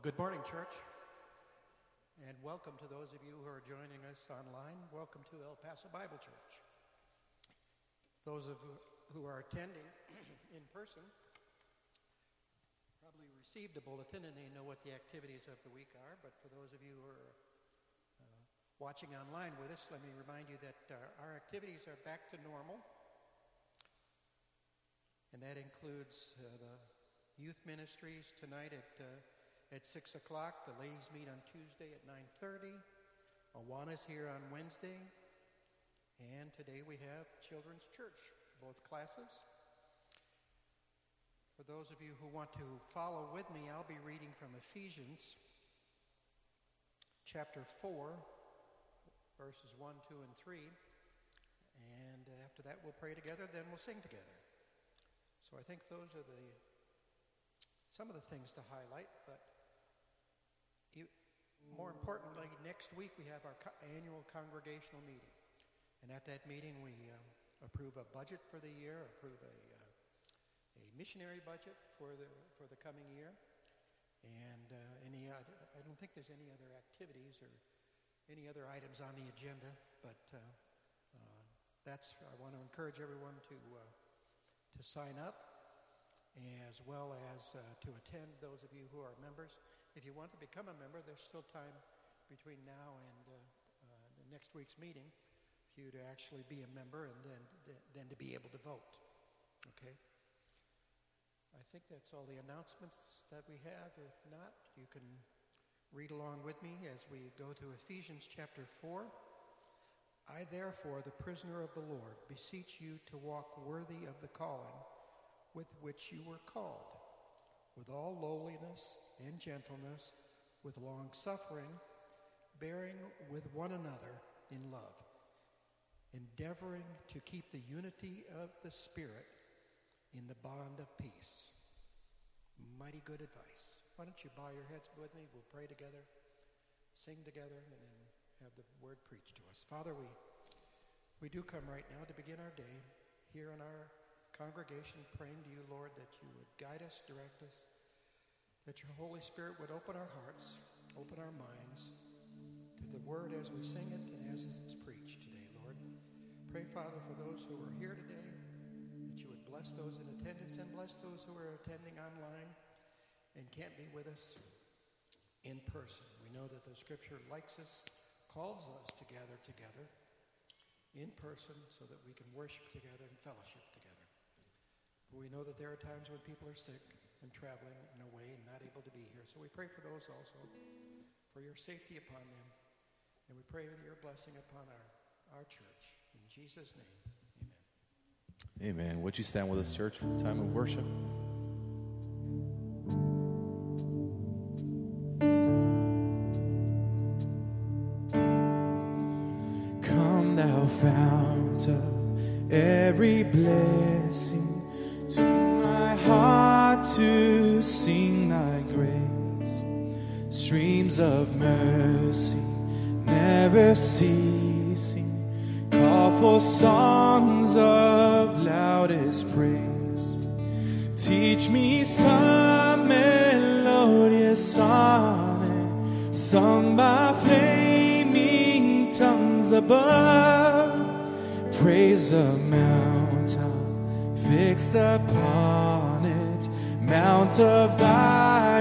good morning, church. And welcome to those of you who are joining us online. Welcome to El Paso Bible Church. Those of who are attending in person probably received a bulletin and they know what the activities of the week are. But for those of you who are uh, watching online with us, let me remind you that uh, our activities are back to normal. And that includes uh, the youth ministries tonight at uh, at 6 o'clock. The ladies meet on Tuesday at 9.30. Awana's here on Wednesday. And today we have Children's Church, both classes. For those of you who want to follow with me, I'll be reading from Ephesians chapter 4, verses 1, 2, and 3. And after that, we'll pray together, then we'll sing together. So I think those are the some of the things to highlight, but more importantly, next week we have our co- annual congregational meeting. And at that meeting, we um, approve a budget for the year, approve a, uh, a missionary budget for the, for the coming year. And uh, any other, I don't think there's any other activities or any other items on the agenda, but uh, uh that's, I want to encourage everyone to, uh, to sign up as well as uh, to attend, those of you who are members. If you want to become a member, there's still time between now and uh, uh, next week's meeting for you to actually be a member and then, then to be able to vote. Okay? I think that's all the announcements that we have. If not, you can read along with me as we go to Ephesians chapter 4. I, therefore, the prisoner of the Lord, beseech you to walk worthy of the calling with which you were called, with all lowliness and gentleness, with long suffering, bearing with one another in love, endeavoring to keep the unity of the Spirit in the bond of peace. Mighty good advice. Why don't you bow your heads with me? We'll pray together, sing together, and then have the word preached to us. Father, we, we do come right now to begin our day here in our congregation praying to you, Lord, that you would guide us, direct us, that your Holy Spirit would open our hearts, open our minds to the word as we sing it and as it's preached today, Lord. Pray, Father, for those who are here today, that you would bless those in attendance and bless those who are attending online and can't be with us in person. We know that the scripture likes us, calls us to gather together in person so that we can worship together and fellowship together. We know that there are times when people are sick and traveling and away and not able to be here. So we pray for those also, for your safety upon them. And we pray your blessing upon our, our church. In Jesus' name, amen. Amen. Would you stand with us, church, for the time of worship? Come, thou fount of every blessing to my heart to sing thy grace. Streams of mercy never ceasing. Call for songs of loudest praise. Teach me some melodious sonnet sung by flaming tongues above. Praise a mountain fixed upon it. Mount of thy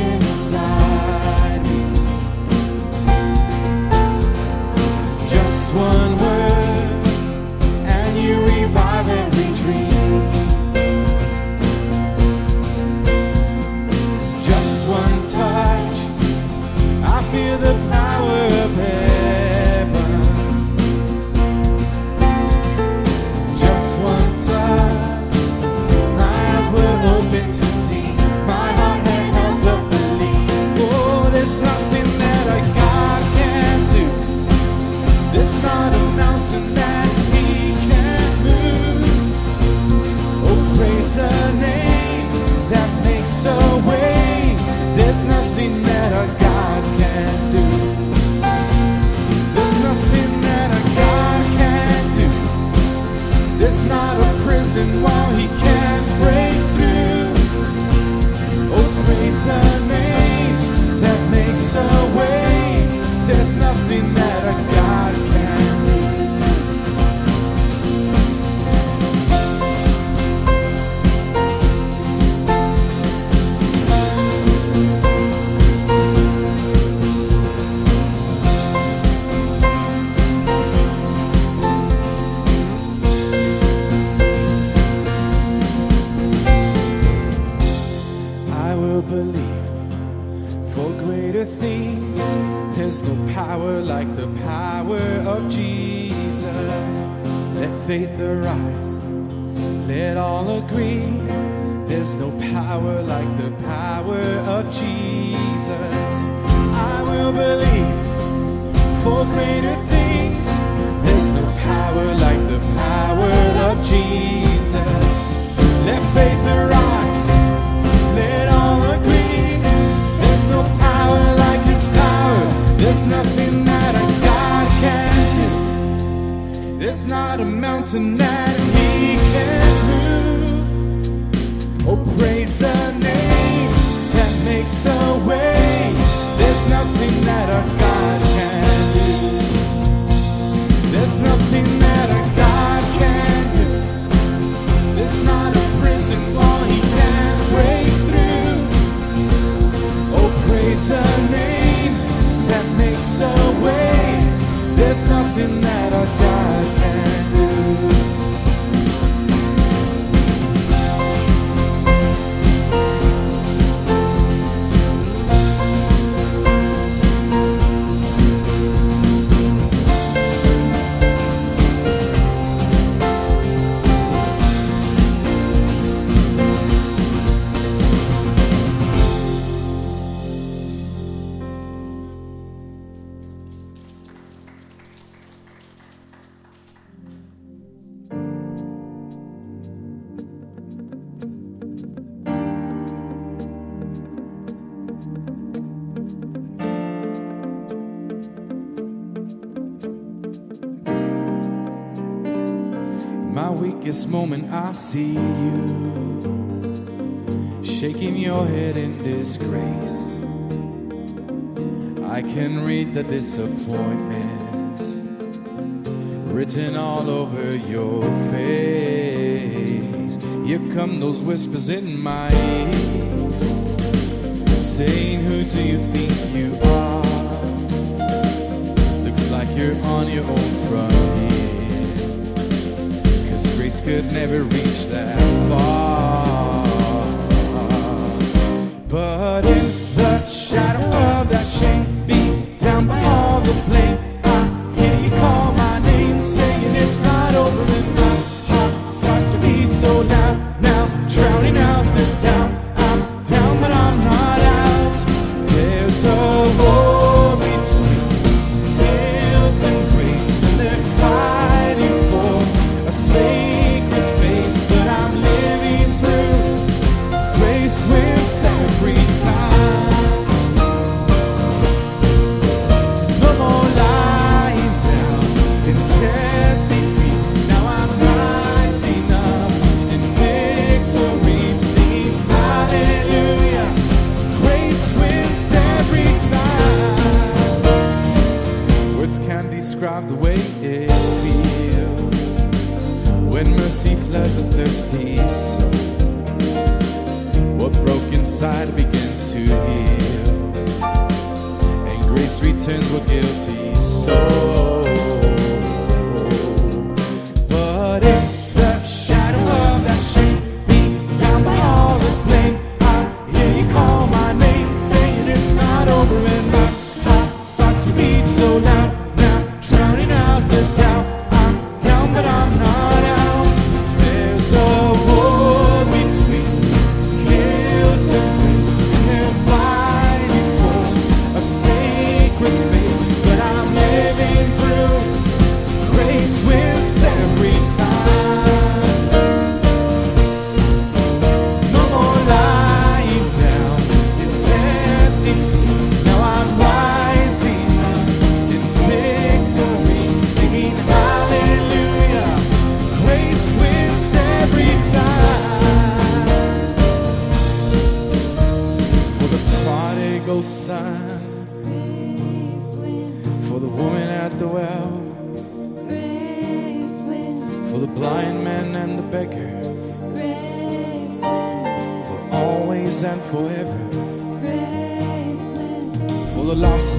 inside. There's nothing that a God can do. There's not a mountain that He can move. Oh, praise the see you shaking your head in disgrace. I can read the disappointment written all over your face. Here come those whispers in my ear saying, Who do you think you are? Looks like you're on your own front grace could never reach that far. But in the shadow of that shame, beat down by all the blame, I hear you call my name, saying it's not over in my heart.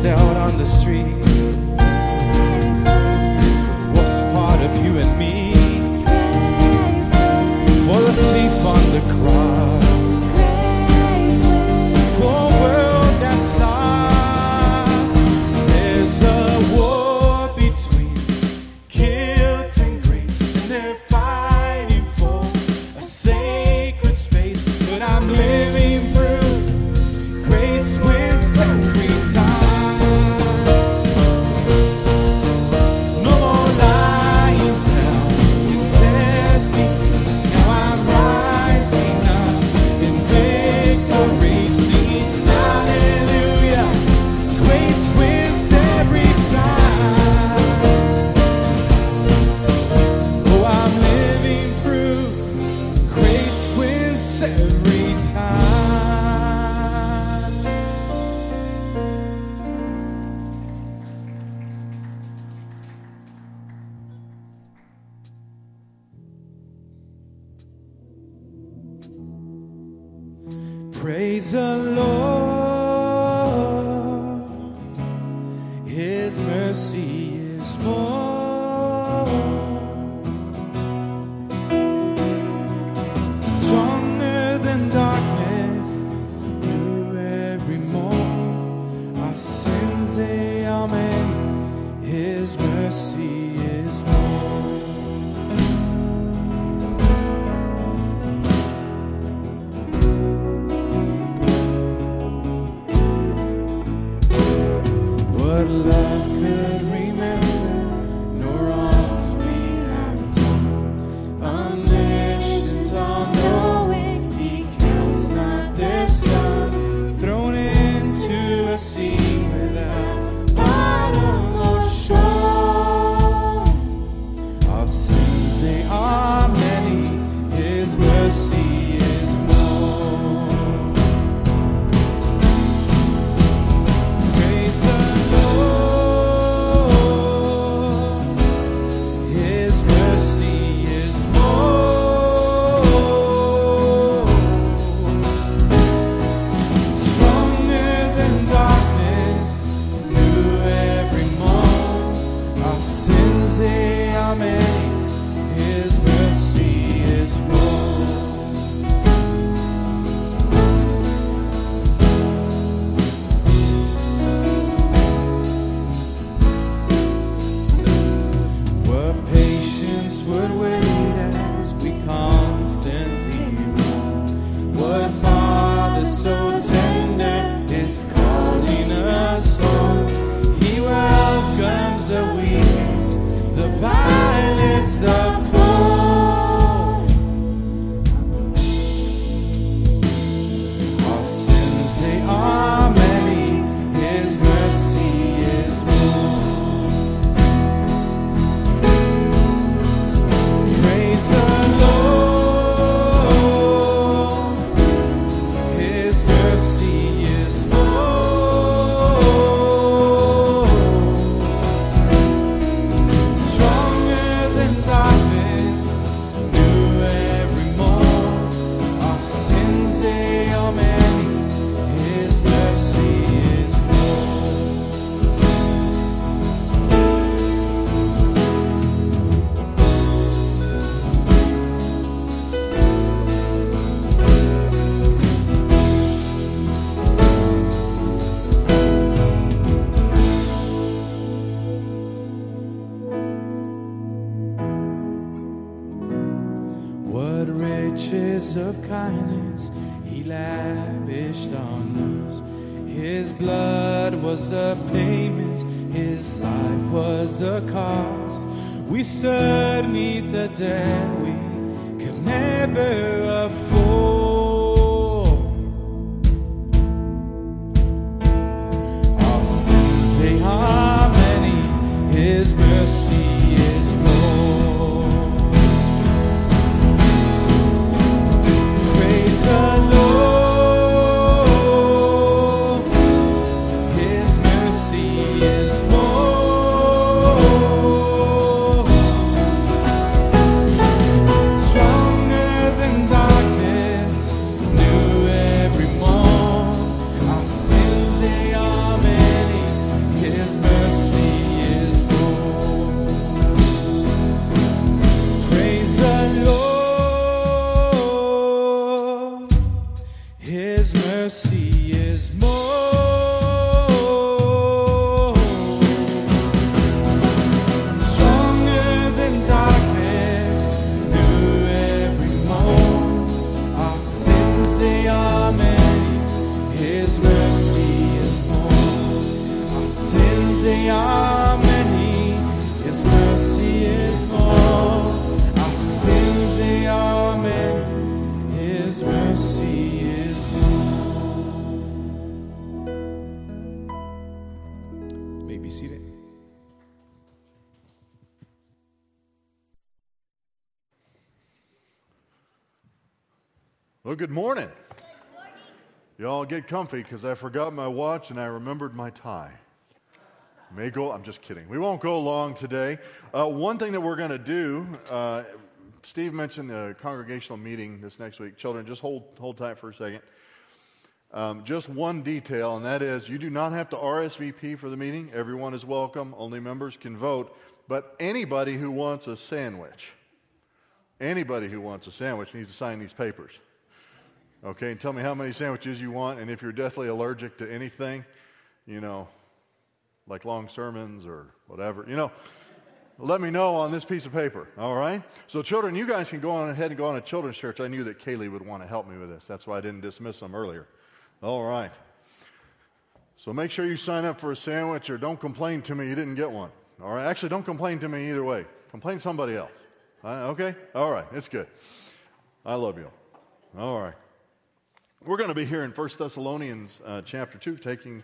out on the street. What's part of you and me? For the thief on the cross. Payment, his life was the cost. We stood neath the debt we could never afford. Our sins they are many, his mercy Good morning. Y'all get comfy because I forgot my watch and I remembered my tie. May go, I'm just kidding. We won't go long today. Uh, one thing that we're going to do, uh, Steve mentioned the congregational meeting this next week. Children, just hold, hold tight for a second. Um, just one detail, and that is you do not have to RSVP for the meeting. Everyone is welcome. Only members can vote. But anybody who wants a sandwich, anybody who wants a sandwich needs to sign these papers. Okay, and tell me how many sandwiches you want, and if you're deathly allergic to anything, you know, like long sermons or whatever, you know, let me know on this piece of paper, all right? So, children, you guys can go on ahead and go on to children's church. I knew that Kaylee would want to help me with this. That's why I didn't dismiss them earlier. All right. So, make sure you sign up for a sandwich or don't complain to me you didn't get one. All right? Actually, don't complain to me either way. Complain to somebody else. Okay? All right. It's good. I love you. All right. We're going to be here in 1 Thessalonians uh, chapter 2, taking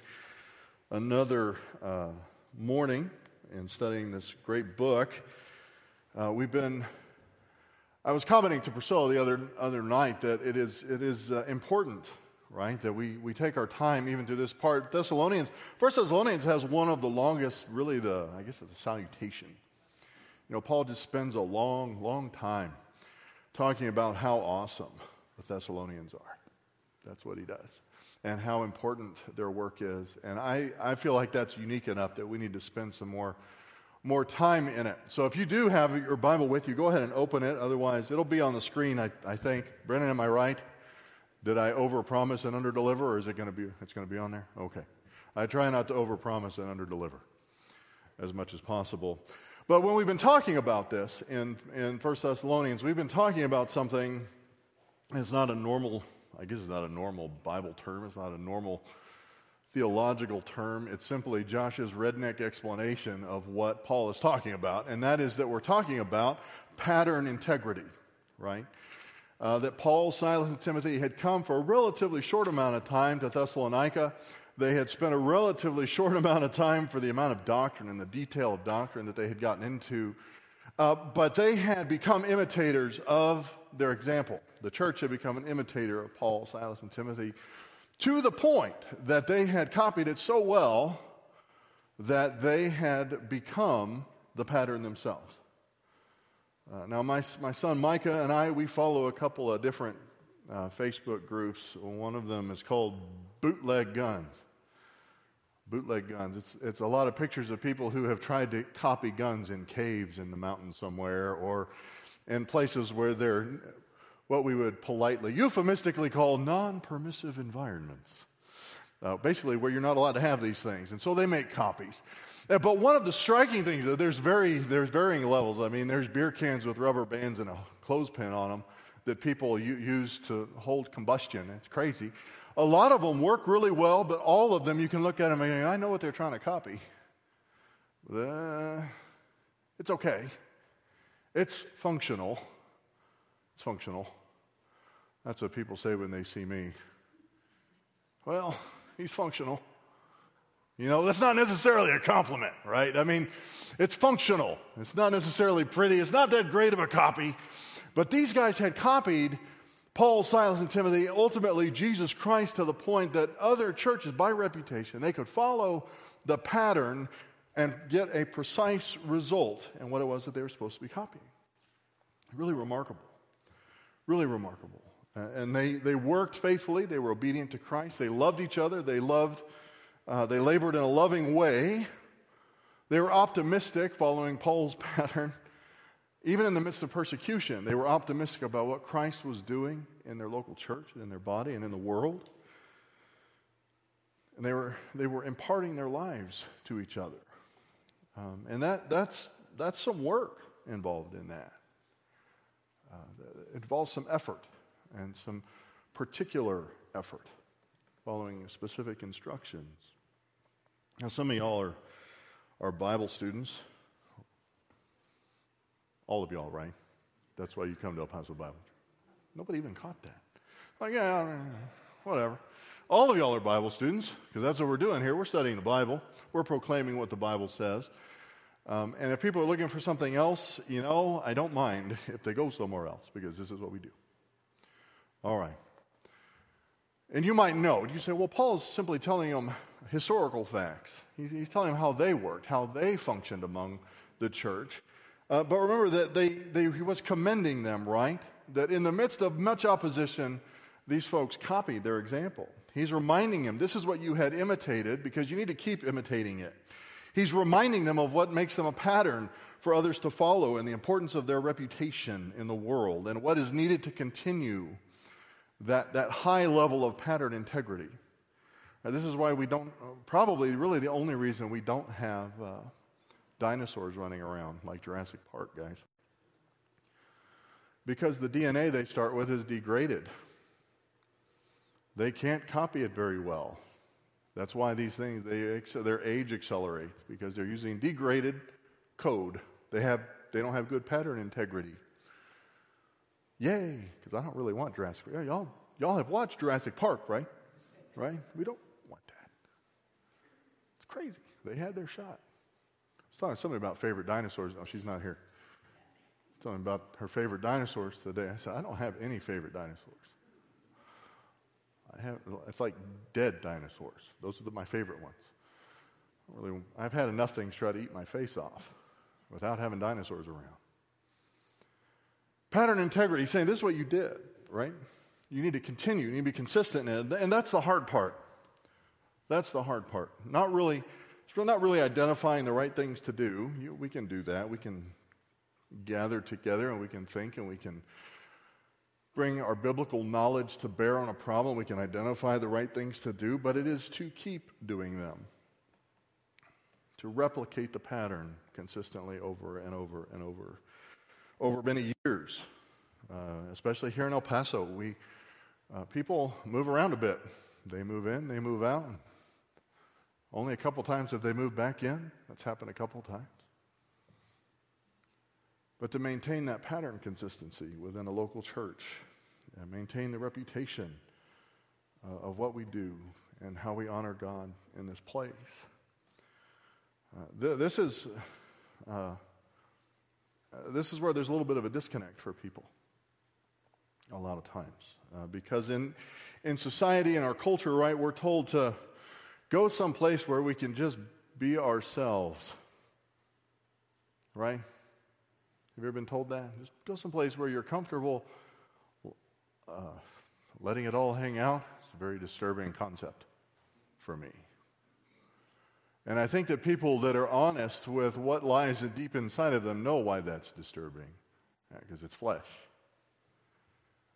another uh, morning and studying this great book. Uh, we've been, I was commenting to Priscilla the other, other night that it is, it is uh, important, right, that we, we take our time even to this part. Thessalonians, First Thessalonians has one of the longest, really the, I guess it's a salutation. You know, Paul just spends a long, long time talking about how awesome the Thessalonians are. That's what he does. And how important their work is. And I, I feel like that's unique enough that we need to spend some more, more time in it. So if you do have your Bible with you, go ahead and open it. Otherwise, it'll be on the screen, I, I think. Brennan, am I right? Did I overpromise and underdeliver, or is it going to be, it's going to be on there? Okay. I try not to overpromise and underdeliver as much as possible. But when we've been talking about this in, in 1 Thessalonians, we've been talking about something that's not a normal I guess it's not a normal Bible term, it's not a normal theological term. It's simply Josh's redneck explanation of what Paul is talking about, and that is that we're talking about pattern integrity, right? Uh, that Paul, Silas, and Timothy had come for a relatively short amount of time to Thessalonica. They had spent a relatively short amount of time for the amount of doctrine and the detail of doctrine that they had gotten into. Uh, but they had become imitators of their example. The church had become an imitator of Paul, Silas, and Timothy to the point that they had copied it so well that they had become the pattern themselves. Uh, now, my, my son Micah and I, we follow a couple of different uh, Facebook groups. One of them is called Bootleg Guns. Bootleg guns. It's, it's a lot of pictures of people who have tried to copy guns in caves in the mountains somewhere or in places where they're what we would politely, euphemistically call non permissive environments. Uh, basically, where you're not allowed to have these things. And so they make copies. Uh, but one of the striking things, uh, there's, very, there's varying levels. I mean, there's beer cans with rubber bands and a clothespin on them that people u- use to hold combustion. It's crazy. A lot of them work really well, but all of them, you can look at them and I know what they're trying to copy. But, uh, it's okay. It's functional. It's functional. That's what people say when they see me. Well, he's functional. You know, that's not necessarily a compliment, right? I mean, it's functional. It's not necessarily pretty. It's not that great of a copy. But these guys had copied Paul, Silas, and Timothy, ultimately Jesus Christ, to the point that other churches, by reputation, they could follow the pattern and get a precise result in what it was that they were supposed to be copying. Really remarkable. Really remarkable. And they, they worked faithfully. They were obedient to Christ. They loved each other. They loved, uh, they labored in a loving way. They were optimistic, following Paul's pattern. Even in the midst of persecution, they were optimistic about what Christ was doing in their local church, in their body, and in the world. And they were, they were imparting their lives to each other. Um, and that, that's, that's some work involved in that. Uh, it involves some effort and some particular effort, following specific instructions. Now, some of y'all are, are Bible students. All of y'all, right? That's why you come to Paso Bible. Nobody even caught that. Like, yeah, whatever. All of y'all are Bible students because that's what we're doing here. We're studying the Bible. We're proclaiming what the Bible says. Um, and if people are looking for something else, you know, I don't mind if they go somewhere else because this is what we do. All right. And you might know, you say, well, Paul is simply telling them historical facts. He's, he's telling them how they worked, how they functioned among the church. Uh, but remember that they, they, he was commending them, right? That in the midst of much opposition, these folks copied their example. He's reminding them this is what you had imitated because you need to keep imitating it. He's reminding them of what makes them a pattern for others to follow and the importance of their reputation in the world and what is needed to continue that, that high level of pattern integrity. Now, this is why we don't, probably really the only reason we don't have uh, dinosaurs running around like Jurassic Park, guys. Because the DNA they start with is degraded. They can't copy it very well. That's why these things, they, their age accelerates because they're using degraded code. They, have, they don't have good pattern integrity. Yay, because I don't really want Jurassic Park. Y'all, y'all have watched Jurassic Park, right? Right? We don't want that. It's crazy. They had their shot. I was talking to somebody about favorite dinosaurs. Oh, she's not here. Talking about her favorite dinosaurs today. I said, I don't have any favorite dinosaurs. Have, it's like dead dinosaurs. Those are the, my favorite ones. Really, I've had enough things try to eat my face off without having dinosaurs around. Pattern integrity, saying this is what you did, right? You need to continue, you need to be consistent, and, and that's the hard part. That's the hard part. Not really, not really identifying the right things to do. You, we can do that. We can gather together and we can think and we can bring our biblical knowledge to bear on a problem. We can identify the right things to do, but it is to keep doing them, to replicate the pattern consistently over and over and over, over many years. Uh, especially here in El Paso, we uh, people move around a bit. They move in, they move out. Only a couple times have they moved back in. That's happened a couple times. But to maintain that pattern consistency within a local church, and maintain the reputation uh, of what we do and how we honor God in this place. Uh, th- this is uh, this is where there's a little bit of a disconnect for people a lot of times uh, because in in society and our culture right we're told to go someplace where we can just be ourselves right have you ever been told that? Just go someplace where you're comfortable uh, letting it all hang out. It's a very disturbing concept for me. And I think that people that are honest with what lies deep inside of them know why that's disturbing, because it's flesh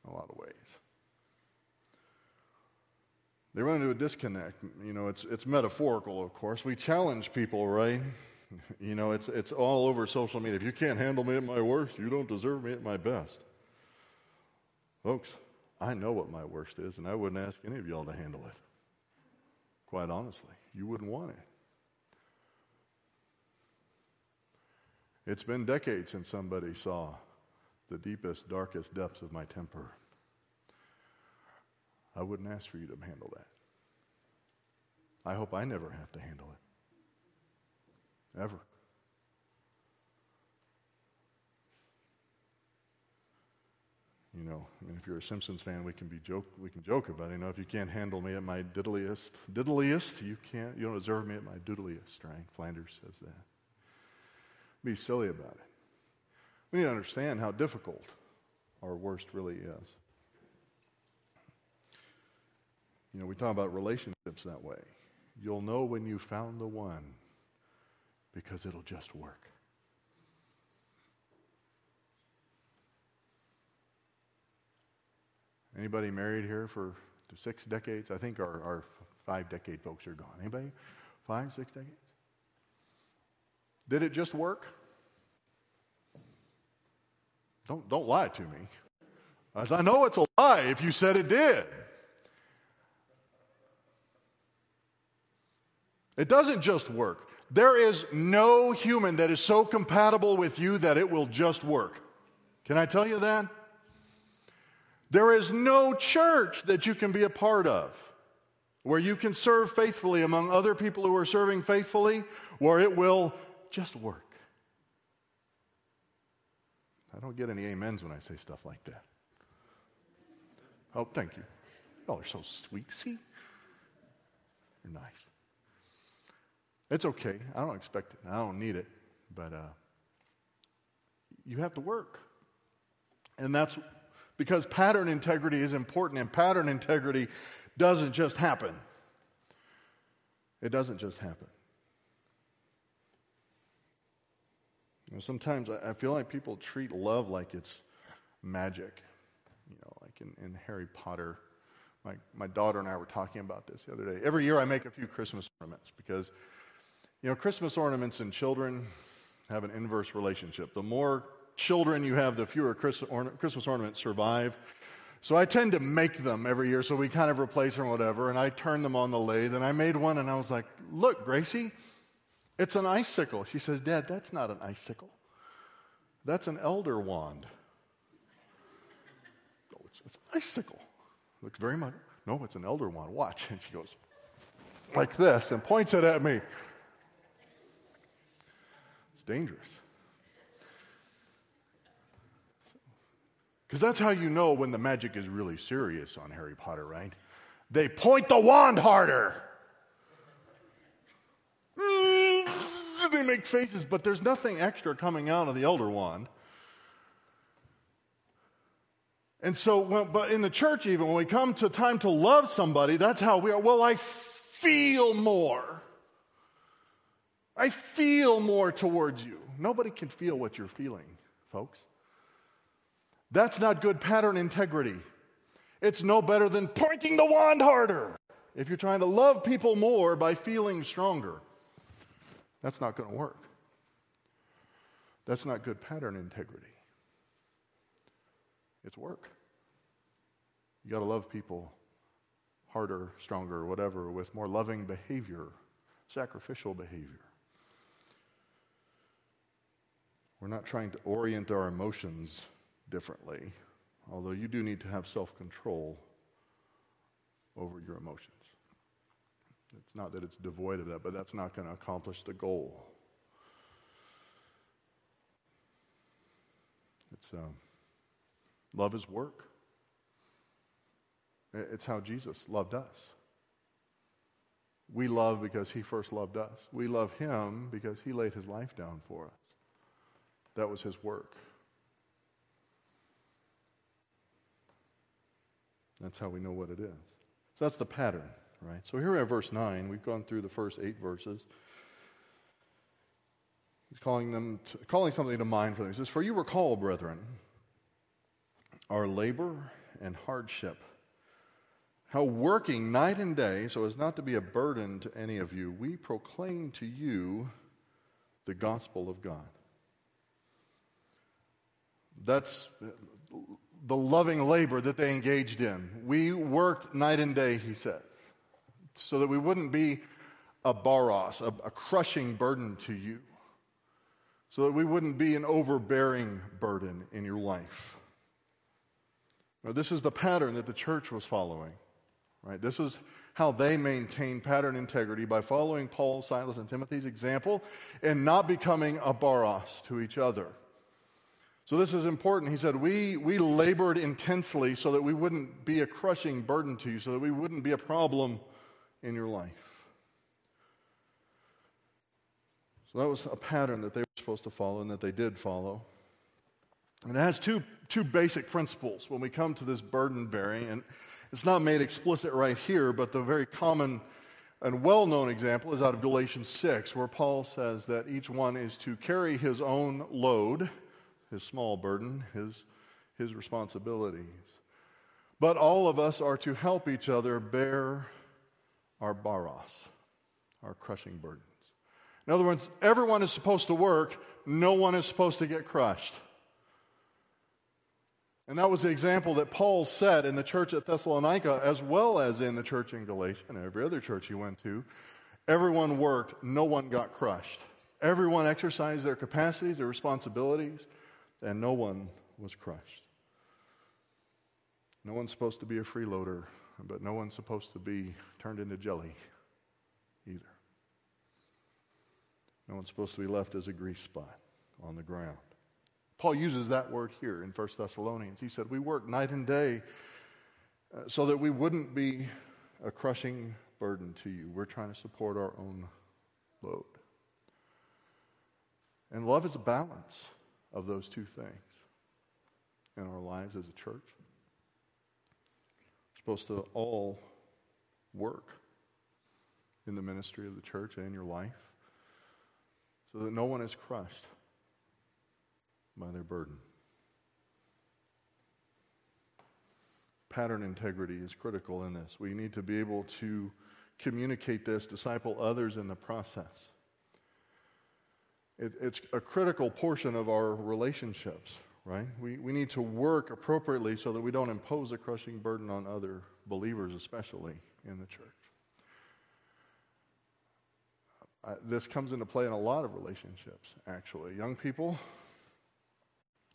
in a lot of ways. They run into a disconnect. You know, it's, it's metaphorical, of course. We challenge people, right? You know, it's, it's all over social media. If you can't handle me at my worst, you don't deserve me at my best. Folks, I know what my worst is, and I wouldn't ask any of y'all to handle it. Quite honestly, you wouldn't want it. It's been decades since somebody saw the deepest, darkest depths of my temper. I wouldn't ask for you to handle that. I hope I never have to handle it. Ever. You know, I mean, if you're a Simpsons fan, we can be joke, we can joke about it. You know, if you can't handle me at my diddliest, diddliest, you can't, you don't deserve me at my doodliest, right? Flanders says that. Be silly about it. We need to understand how difficult our worst really is. You know, we talk about relationships that way. You'll know when you found the one because it'll just work. Anybody married here for six decades? I think our, our five decade folks are gone. Anybody? Five, six decades? Did it just work? Don't, don't lie to me. As I know it's a lie if you said it did. It doesn't just work. There is no human that is so compatible with you that it will just work. Can I tell you that? There is no church that you can be a part of where you can serve faithfully among other people who are serving faithfully, where it will just work. I don't get any amens when I say stuff like that. Oh, thank you. Y'all are so sweet. See? You're nice. It's okay. I don't expect it. I don't need it. But uh, you have to work. And that's because pattern integrity is important, and pattern integrity doesn't just happen. It doesn't just happen. Sometimes I I feel like people treat love like it's magic. You know, like in, in Harry Potter. My, my daughter and I were talking about this the other day. Every year I make a few Christmas ornaments because, you know, Christmas ornaments and children have an inverse relationship. The more children you have, the fewer Christmas ornaments survive. So I tend to make them every year, so we kind of replace them whatever, and I turn them on the lathe, and I made one, and I was like, look, Gracie, it's an icicle. She says, Dad, that's not an icicle. That's an elder wand. Oh, it's, it's an icicle. Looks very much, no, it's an elder wand. Watch. And she goes like this and points it at me. It's dangerous. Because that's how you know when the magic is really serious on Harry Potter, right? They point the wand harder. Mm, they make faces, but there's nothing extra coming out of the elder wand. And so, when, but in the church, even when we come to time to love somebody, that's how we are. Well, I feel more. I feel more towards you. Nobody can feel what you're feeling, folks. That's not good pattern integrity. It's no better than pointing the wand harder. If you're trying to love people more by feeling stronger, that's not going to work. That's not good pattern integrity. It's work. You got to love people harder, stronger, whatever, with more loving behavior, sacrificial behavior. We're not trying to orient our emotions differently, although you do need to have self control over your emotions. It's not that it's devoid of that, but that's not going to accomplish the goal. It's um, love is work. It's how Jesus loved us. We love because he first loved us. We love him because he laid his life down for us. That was his work. That's how we know what it is. So that's the pattern, right? So here we have verse 9. We've gone through the first eight verses. He's calling them to, calling something to mind for them. He says, For you recall, brethren, our labor and hardship, how working night and day, so as not to be a burden to any of you, we proclaim to you the gospel of God. That's the loving labor that they engaged in. We worked night and day, he said, so that we wouldn't be a baros, a, a crushing burden to you, so that we wouldn't be an overbearing burden in your life. Now, this is the pattern that the church was following, right? This was how they maintained pattern integrity by following Paul, Silas, and Timothy's example and not becoming a baros to each other. So this is important. He said, we, we labored intensely so that we wouldn't be a crushing burden to you, so that we wouldn't be a problem in your life. So that was a pattern that they were supposed to follow and that they did follow. And it has two, two basic principles when we come to this burden bearing. And it's not made explicit right here, but the very common and well known example is out of Galatians 6, where Paul says that each one is to carry his own load, his small burden, his, his responsibilities. But all of us are to help each other bear our baros, our crushing burdens. In other words, everyone is supposed to work, no one is supposed to get crushed. And that was the example that Paul set in the church at Thessalonica, as well as in the church in Galatia and every other church he went to. Everyone worked, no one got crushed. Everyone exercised their capacities, their responsibilities, and no one was crushed. No one's supposed to be a freeloader, but no one's supposed to be turned into jelly either. No one's supposed to be left as a grease spot on the ground. Paul uses that word here in 1 Thessalonians. He said, We work night and day uh, so that we wouldn't be a crushing burden to you. We're trying to support our own load. And love is a balance of those two things in our lives as a church. supposed to all work in the ministry of the church and in your life so that no one is crushed by their burden. Pattern integrity is critical in this. We need to be able to communicate this, disciple others in the process. It, it's a critical portion of our relationships, right? We, we need to work appropriately so that we don't impose a crushing burden on other believers, especially in the church. Uh, this comes into play in a lot of relationships, actually. Young people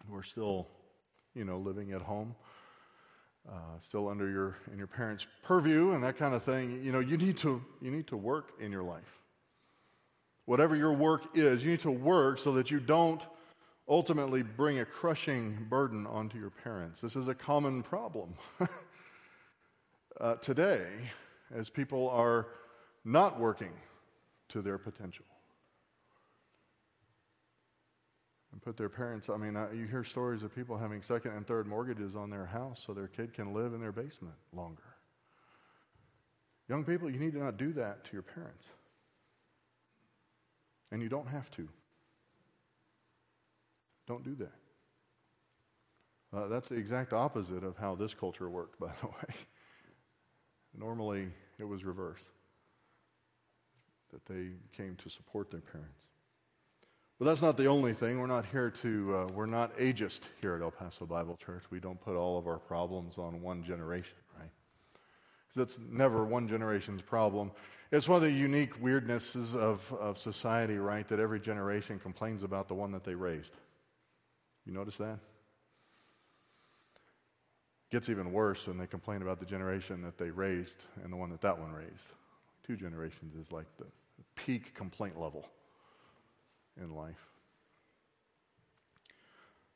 who are still, you know, living at home, uh, still under your in your parents' purview and that kind of thing. You know, you need to you need to work in your life. Whatever your work is, you need to work so that you don't ultimately bring a crushing burden onto your parents. This is a common problem uh, today as people are not working to their potential. And put their parents, I mean, uh, you hear stories of people having second and third mortgages on their house so their kid can live in their basement longer. Young people, you need to not do that to your parents. And you don't have to. Don't do that. Uh, that's the exact opposite of how this culture worked, by the way. Normally, it was reversed that they came to support their parents. But that's not the only thing. We're not here to, uh, we're not ageist here at El Paso Bible Church. We don't put all of our problems on one generation, right? Because that's never one generation's problem. It's one of the unique weirdnesses of, of society, right? That every generation complains about the one that they raised. You notice that? Gets even worse when they complain about the generation that they raised and the one that that one raised. Two generations is like the peak complaint level in life.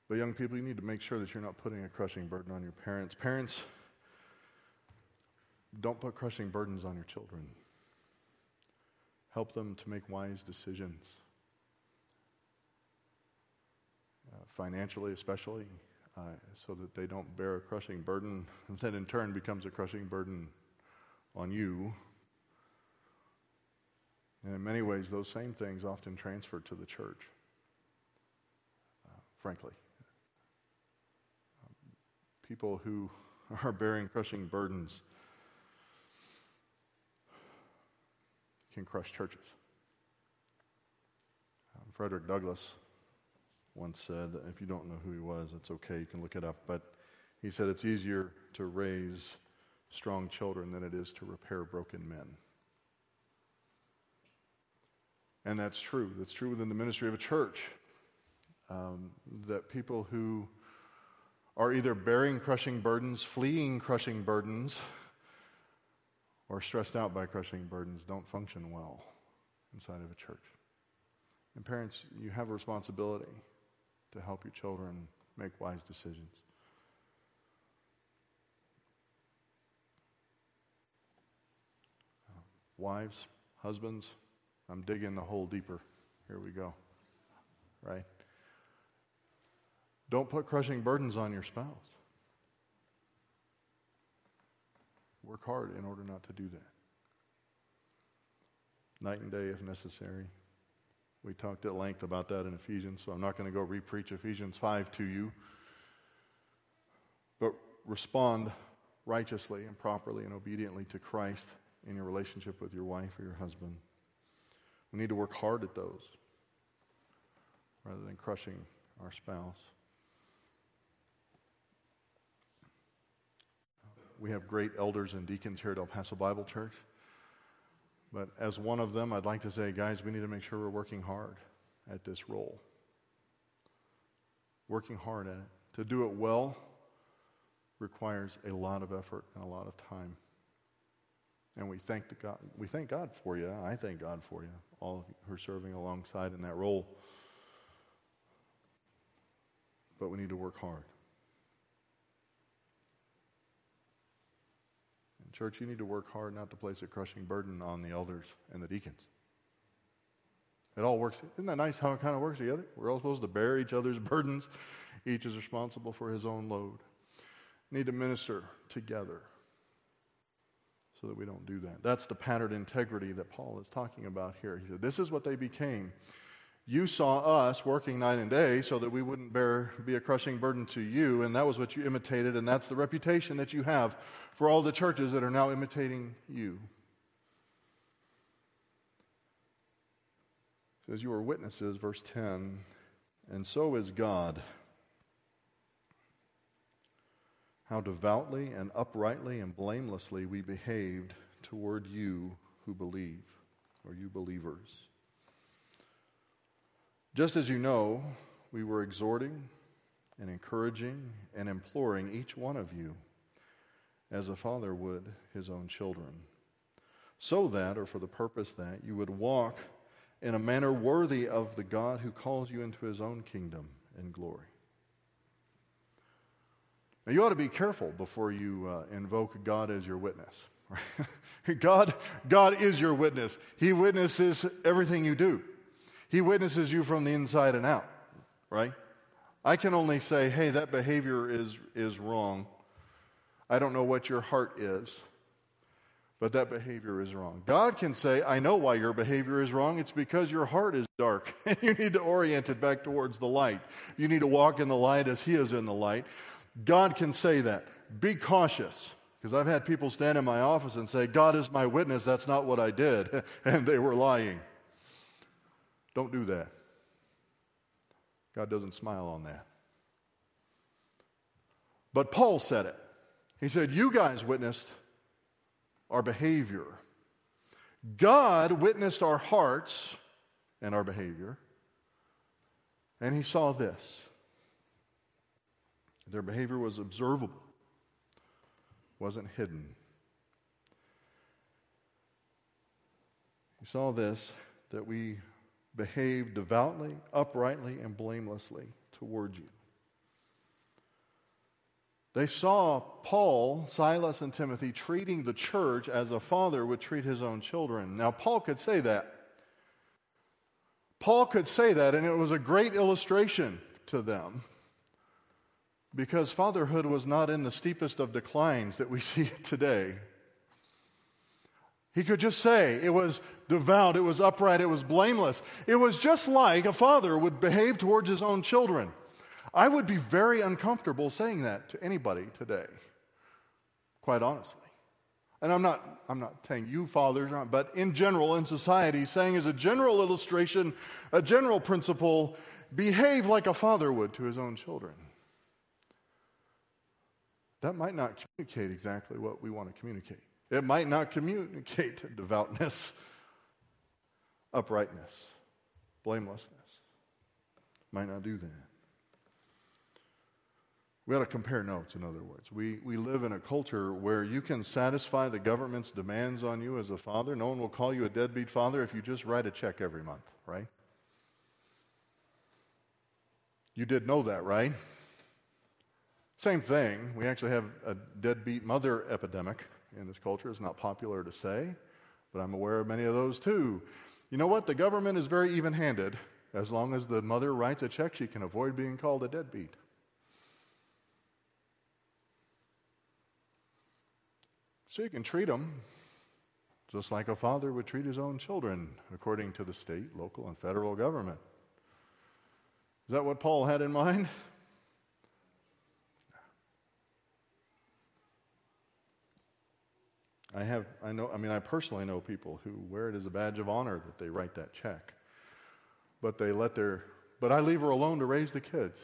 But, young people, you need to make sure that you're not putting a crushing burden on your parents. Parents, don't put crushing burdens on your children. Help them to make wise decisions, uh, financially, especially, uh, so that they don't bear a crushing burden that in turn becomes a crushing burden on you and in many ways, those same things often transfer to the church, uh, frankly. Um, people who are bearing crushing burdens can crush churches. Um, Frederick Douglass once said, if you don't know who he was, it's okay, you can look it up, but he said it's easier to raise strong children than it is to repair broken men. And that's true. That's true within the ministry of a church. Um, that people who are either bearing crushing burdens, fleeing crushing burdens, or stressed out by crushing burdens don't function well inside of a church. And parents, you have a responsibility to help your children make wise decisions. Uh, wives, husbands, I'm digging the hole deeper. Here we go. Right? Don't put crushing burdens on your spouse. Work hard in order not to do that. Night and day if necessary. We talked at length about that in Ephesians, so I'm not going to go repreach Ephesians 5 to you. But respond righteously and properly and obediently to Christ in your relationship with your wife or your husband. We need to work hard at those rather than crushing our spouse. We have great elders and deacons here at El Paso Bible Church. But as one of them, I'd like to say, guys, we need to make sure we're working hard at this role. Working hard at it. To do it well requires a lot of effort and a lot of time. And we thank, God, we thank God for you. I thank God for you all who are serving alongside in that role. But we need to work hard. Church, you need to work hard not to place a crushing burden on the elders and the deacons. It all works. Isn't that nice how it kind of works together? We're all supposed to bear each other's burdens. Each is responsible for his own load. need to minister together so that we don't do that. That's the patterned integrity that Paul is talking about here. He said, This is what they became. You saw us working night and day so that we wouldn't bear, be a crushing burden to you, and that was what you imitated, and that's the reputation that you have for all the churches that are now imitating you. Says, You are witnesses, verse 10, and so is God. How devoutly and uprightly and blamelessly we behaved toward you who believe, or you believers. Just as you know, we were exhorting and encouraging and imploring each one of you as a father would his own children, so that, or for the purpose that, you would walk in a manner worthy of the God who calls you into his own kingdom and glory. Now, you ought to be careful before you uh, invoke God as your witness. God, God is your witness. He witnesses everything you do. He witnesses you from the inside and out, right? I can only say, hey, that behavior is, is wrong. I don't know what your heart is, but that behavior is wrong. God can say, I know why your behavior is wrong. It's because your heart is dark and you need to orient it back towards the light. You need to walk in the light as He is in the light. God can say that. Be cautious. Because I've had people stand in my office and say, God is my witness, that's not what I did. and they were lying. Don't do that. God doesn't smile on that. But Paul said it. He said, You guys witnessed our behavior. God witnessed our hearts and our behavior. And he saw this. Their behavior was observable, wasn't hidden. He saw this that we behaved devoutly, uprightly, and blamelessly toward you. They saw Paul, Silas, and Timothy treating the church as a father would treat his own children. Now, Paul could say that. Paul could say that, and it was a great illustration to them because fatherhood was not in the steepest of declines that we see today. He could just say it was devout, it was upright, it was blameless. It was just like a father would behave towards his own children. I would be very uncomfortable saying that to anybody today, quite honestly. And I'm not, I'm not saying you fathers, but in general, in society, saying as a general illustration, a general principle, behave like a father would to his own children. That might not communicate exactly what we want to communicate. It might not communicate devoutness, uprightness, blamelessness. Might not do that. We ought to compare notes, in other words. We, we live in a culture where you can satisfy the government's demands on you as a father. No one will call you a deadbeat father if you just write a check every month, right? You did know that, right? Same thing. We actually have a deadbeat mother epidemic in this culture. It's not popular to say, but I'm aware of many of those too. You know what? The government is very even handed. As long as the mother writes a check, she can avoid being called a deadbeat. So you can treat them just like a father would treat his own children, according to the state, local, and federal government. Is that what Paul had in mind? I have, I know, I mean, I personally know people who wear it as a badge of honor that they write that check. But they let their, but I leave her alone to raise the kids.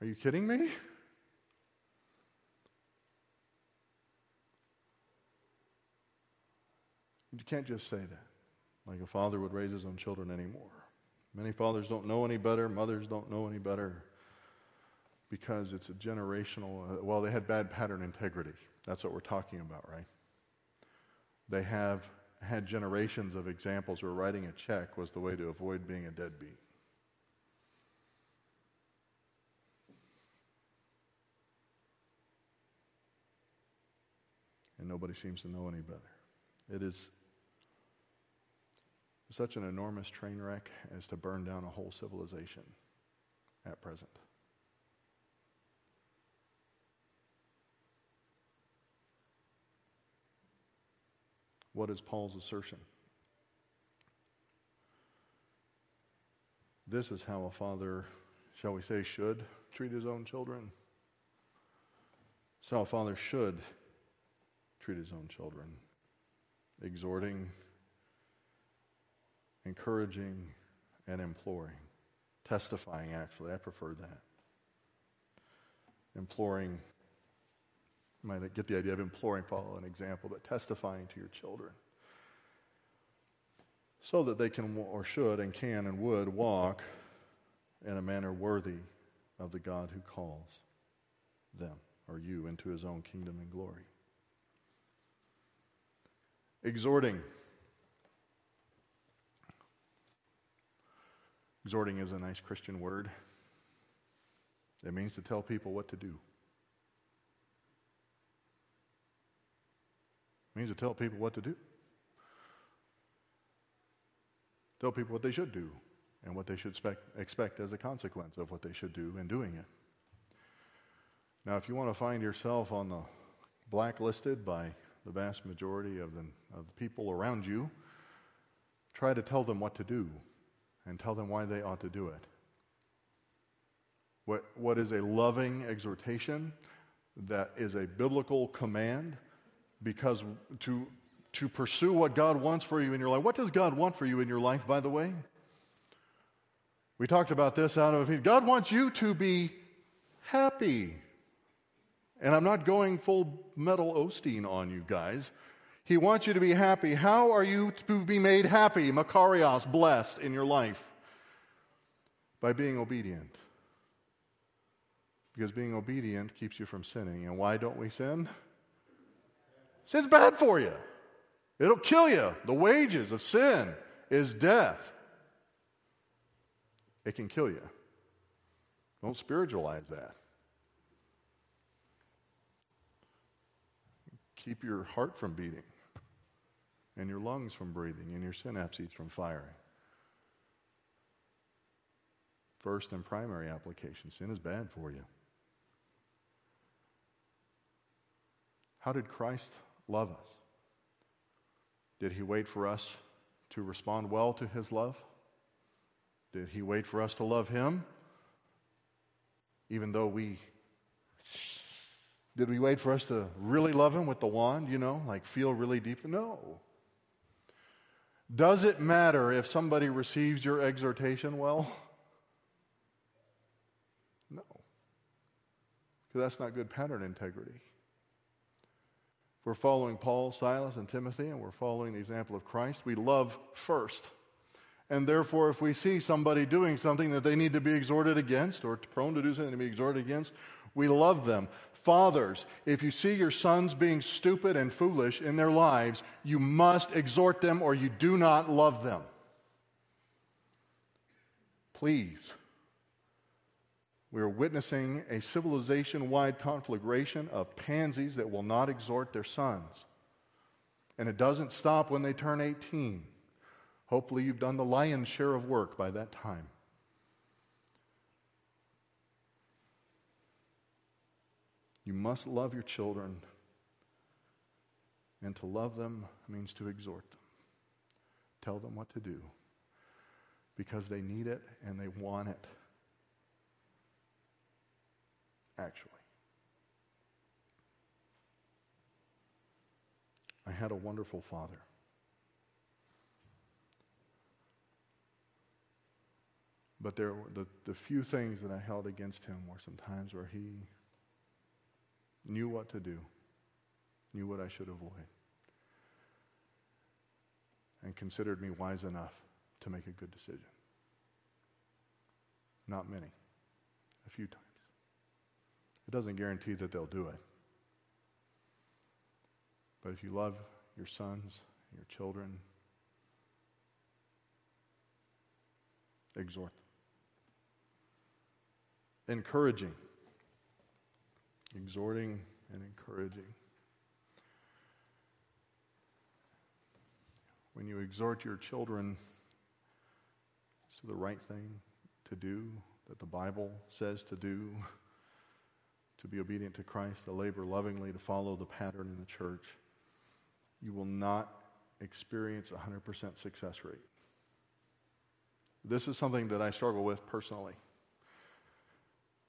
Are you kidding me? You can't just say that like a father would raise his own children anymore. Many fathers don't know any better, mothers don't know any better because it's a generational, uh, well, they had bad pattern integrity. That's what we're talking about, right? They have had generations of examples where writing a check was the way to avoid being a deadbeat. And nobody seems to know any better. It is such an enormous train wreck as to burn down a whole civilization at present. What is Paul's assertion? This is how a father, shall we say, should treat his own children. It's how a father should treat his own children exhorting, encouraging, and imploring. Testifying, actually. I prefer that. Imploring, you might get the idea of imploring, follow an example, but testifying to your children so that they can or should and can and would walk in a manner worthy of the God who calls them or you into his own kingdom and glory. Exhorting. Exhorting is a nice Christian word. It means to tell people what to do. Means to tell people what to do. Tell people what they should do and what they should expect, expect as a consequence of what they should do in doing it. Now, if you want to find yourself on the blacklisted by the vast majority of the, of the people around you, try to tell them what to do and tell them why they ought to do it. What, what is a loving exhortation that is a biblical command because to, to pursue what God wants for you in your life. What does God want for you in your life, by the way? We talked about this out of God wants you to be happy. And I'm not going full metal Osteen on you guys. He wants you to be happy. How are you to be made happy, Makarios, blessed in your life? By being obedient. Because being obedient keeps you from sinning. And why don't we sin? Sin's bad for you. It'll kill you. The wages of sin is death. It can kill you. Don't spiritualize that. Keep your heart from beating, and your lungs from breathing, and your synapses from firing. First and primary application sin is bad for you. How did Christ love us? Did he wait for us to respond well to his love? Did he wait for us to love him? Even though we. Did we wait for us to really love him with the wand, you know, like feel really deep? No. Does it matter if somebody receives your exhortation well? No. Because that's not good pattern integrity. We're following Paul, Silas, and Timothy, and we're following the example of Christ, we love first. And therefore, if we see somebody doing something that they need to be exhorted against or prone to do something to be exhorted against, we love them. Fathers, if you see your sons being stupid and foolish in their lives, you must exhort them or you do not love them. Please. We are witnessing a civilization wide conflagration of pansies that will not exhort their sons. And it doesn't stop when they turn 18. Hopefully, you've done the lion's share of work by that time. You must love your children, and to love them means to exhort them. Tell them what to do because they need it and they want it. Actually, I had a wonderful father. But there the, the few things that I held against him were some times where he knew what to do, knew what I should avoid, and considered me wise enough to make a good decision. Not many, a few times. It doesn't guarantee that they'll do it. But if you love your sons, your children, exhort them encouraging. Exhorting and encouraging. When you exhort your children to the right thing to do, that the Bible says to do, to be obedient to Christ, to labor lovingly, to follow the pattern in the church, you will not experience a 100% success rate. This is something that I struggle with personally.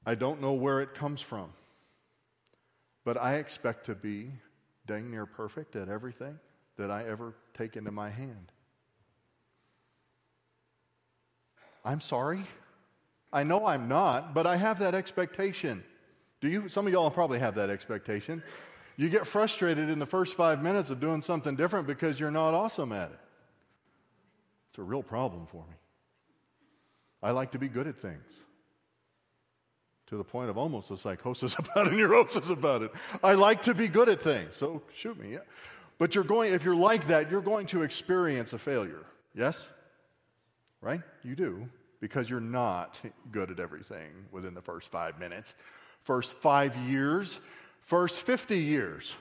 I don't know where it comes from, but I expect to be dang near perfect at everything that I ever take into my hand. I'm sorry. I know I'm not, but I have that expectation. Do you? Some of y'all probably have that expectation. You get frustrated in the first five minutes of doing something different because you're not awesome at it. It's a real problem for me. I like to be good at things to the point of almost a psychosis about it, neurosis about it. I like to be good at things, so shoot me. Yeah. But you're going, if you're like that, you're going to experience a failure. Yes? Right? You do, because you're not good at everything within the first five minutes, first five years, first 50 years,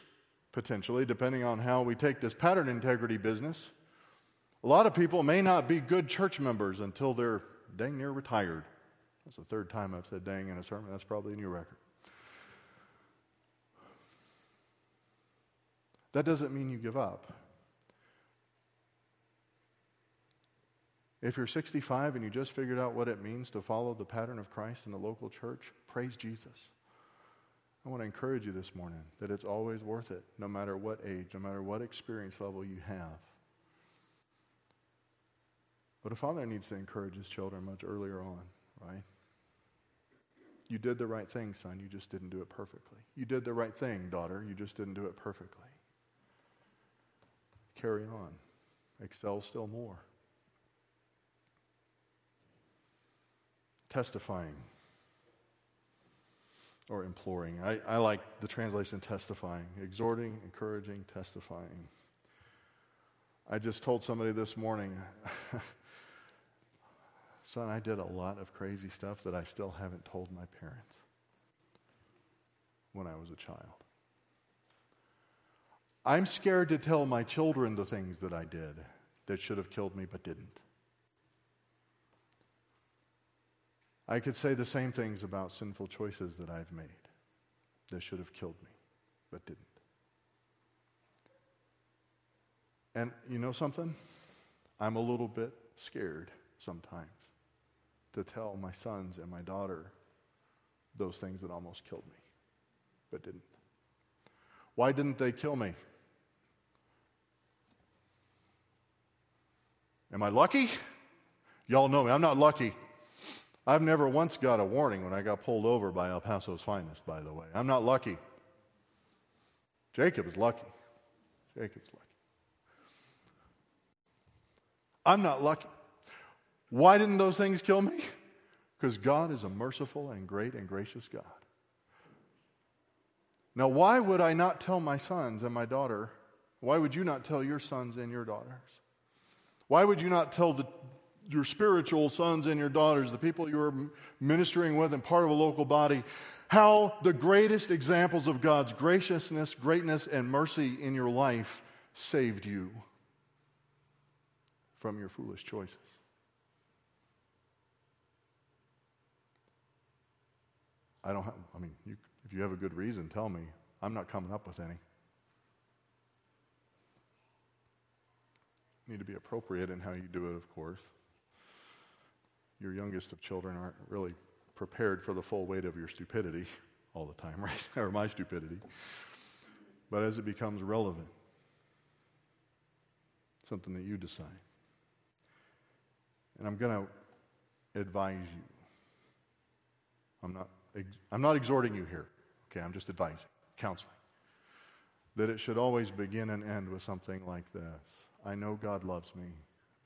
potentially, depending on how we take this pattern integrity business. A lot of people may not be good church members until they're dang near retired. That's the third time I've said dang in a sermon. That's probably a new record. That doesn't mean you give up. If you're 65 and you just figured out what it means to follow the pattern of Christ in the local church, praise Jesus. I want to encourage you this morning that it's always worth it, no matter what age, no matter what experience level you have. But a father needs to encourage his children much earlier on, right? You did the right thing, son, you just didn't do it perfectly. You did the right thing, daughter, you just didn't do it perfectly. Carry on, excel still more. Testifying or imploring. I, I like the translation testifying, exhorting, encouraging, testifying. I just told somebody this morning, son, I did a lot of crazy stuff that I still haven't told my parents when I was a child. I'm scared to tell my children the things that I did that should have killed me but didn't. I could say the same things about sinful choices that I've made that should have killed me, but didn't. And you know something? I'm a little bit scared sometimes to tell my sons and my daughter those things that almost killed me, but didn't. Why didn't they kill me? Am I lucky? Y'all know me. I'm not lucky. I've never once got a warning when I got pulled over by El Paso's finest, by the way. I'm not lucky. Jacob is lucky. Jacob's lucky. I'm not lucky. Why didn't those things kill me? Because God is a merciful and great and gracious God. Now, why would I not tell my sons and my daughter? Why would you not tell your sons and your daughters? Why would you not tell the your spiritual sons and your daughters, the people you're ministering with and part of a local body, how the greatest examples of God's graciousness, greatness, and mercy in your life saved you from your foolish choices. I don't have, I mean, you, if you have a good reason, tell me. I'm not coming up with any. Need to be appropriate in how you do it, of course your youngest of children aren't really prepared for the full weight of your stupidity all the time, right? or my stupidity. But as it becomes relevant, something that you decide. And I'm going to advise you. I'm not, I'm not exhorting you here, okay? I'm just advising, counseling. That it should always begin and end with something like this I know God loves me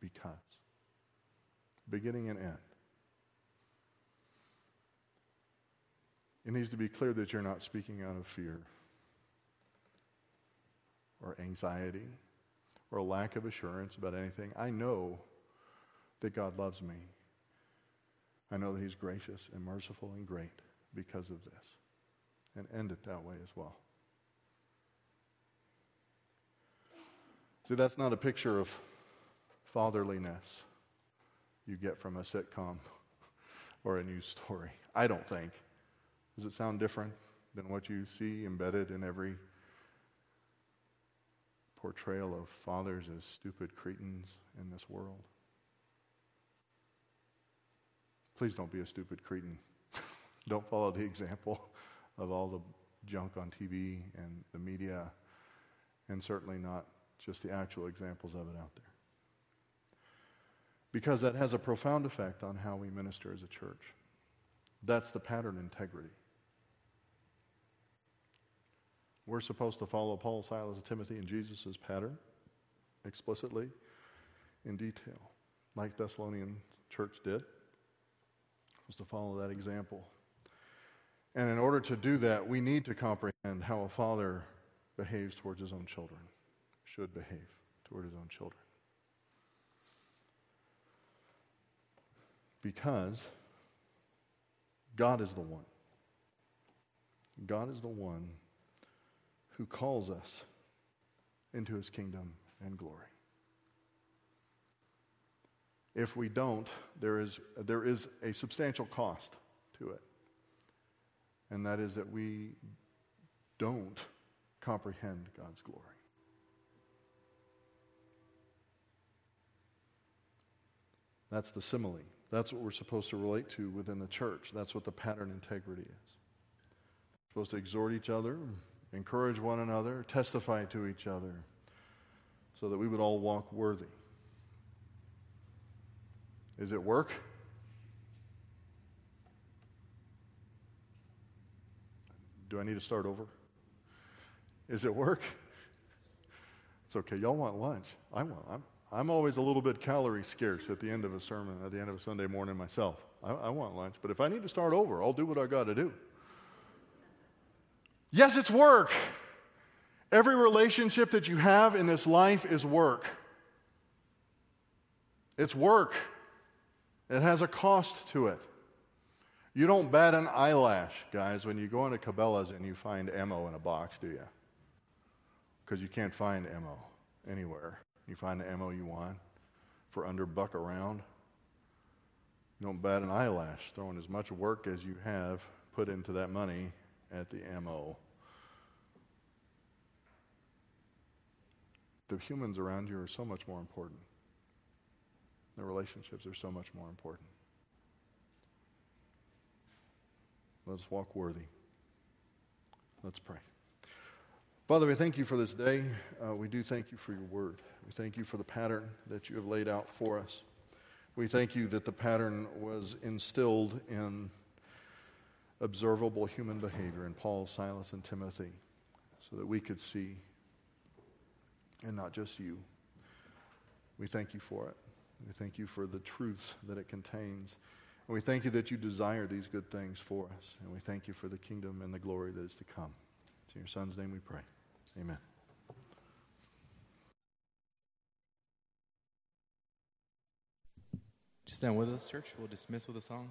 because beginning and end. It needs to be clear that you're not speaking out of fear or anxiety or a lack of assurance about anything. I know that God loves me. I know that He's gracious and merciful and great because of this. And end it that way as well. See, that's not a picture of fatherliness you get from a sitcom or a news story. I don't think. Does it sound different than what you see embedded in every portrayal of fathers as stupid cretins in this world. Please don't be a stupid cretin. don't follow the example of all the junk on TV and the media, and certainly not just the actual examples of it out there. Because that has a profound effect on how we minister as a church. That's the pattern integrity. We're supposed to follow Paul, Silas, Timothy and Jesus' pattern explicitly in detail, like Thessalonian church did, was to follow that example. And in order to do that, we need to comprehend how a father behaves towards his own children, should behave toward his own children. Because God is the one. God is the one who calls us into his kingdom and glory. If we don't, there is, there is a substantial cost to it. And that is that we don't comprehend God's glory. That's the simile. That's what we're supposed to relate to within the church. That's what the pattern integrity is. We're supposed to exhort each other, encourage one another, testify to each other, so that we would all walk worthy. Is it work? Do I need to start over? Is it work? It's okay. Y'all want lunch. I want. I'm, I'm always a little bit calorie scarce at the end of a sermon, at the end of a Sunday morning myself. I, I want lunch, but if I need to start over, I'll do what I got to do. Yes, it's work. Every relationship that you have in this life is work. It's work. It has a cost to it. You don't bat an eyelash, guys, when you go into Cabela's and you find ammo in a box, do you? Because you can't find ammo anywhere. You find the ammo you want for under buck around. You don't bat an eyelash, throwing as much work as you have put into that money at the ammo. The humans around you are so much more important. The relationships are so much more important. Let's walk worthy. Let's pray. Father, we thank you for this day. Uh, we do thank you for your word. We thank you for the pattern that you have laid out for us. We thank you that the pattern was instilled in observable human behavior in Paul, Silas, and Timothy so that we could see and not just you. We thank you for it. We thank you for the truths that it contains. And we thank you that you desire these good things for us. And we thank you for the kingdom and the glory that is to come. It's in your Son's name we pray. Amen. Stand with us, church. We'll dismiss with a song.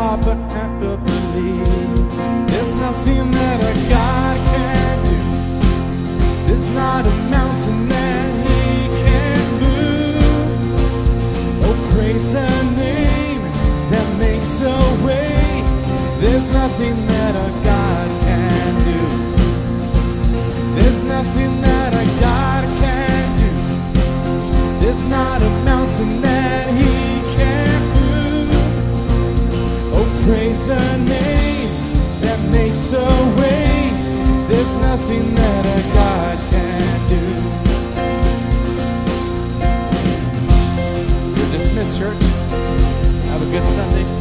Heart but to believe. There's nothing that a God can do. There's not a mountain that He can move. Oh, praise the name that makes a way. There's nothing that a God can do. There's nothing that a God can do. There's not a mountain a name that makes a way. There's nothing that a God can do. You're dismissed, church. Have a good Sunday.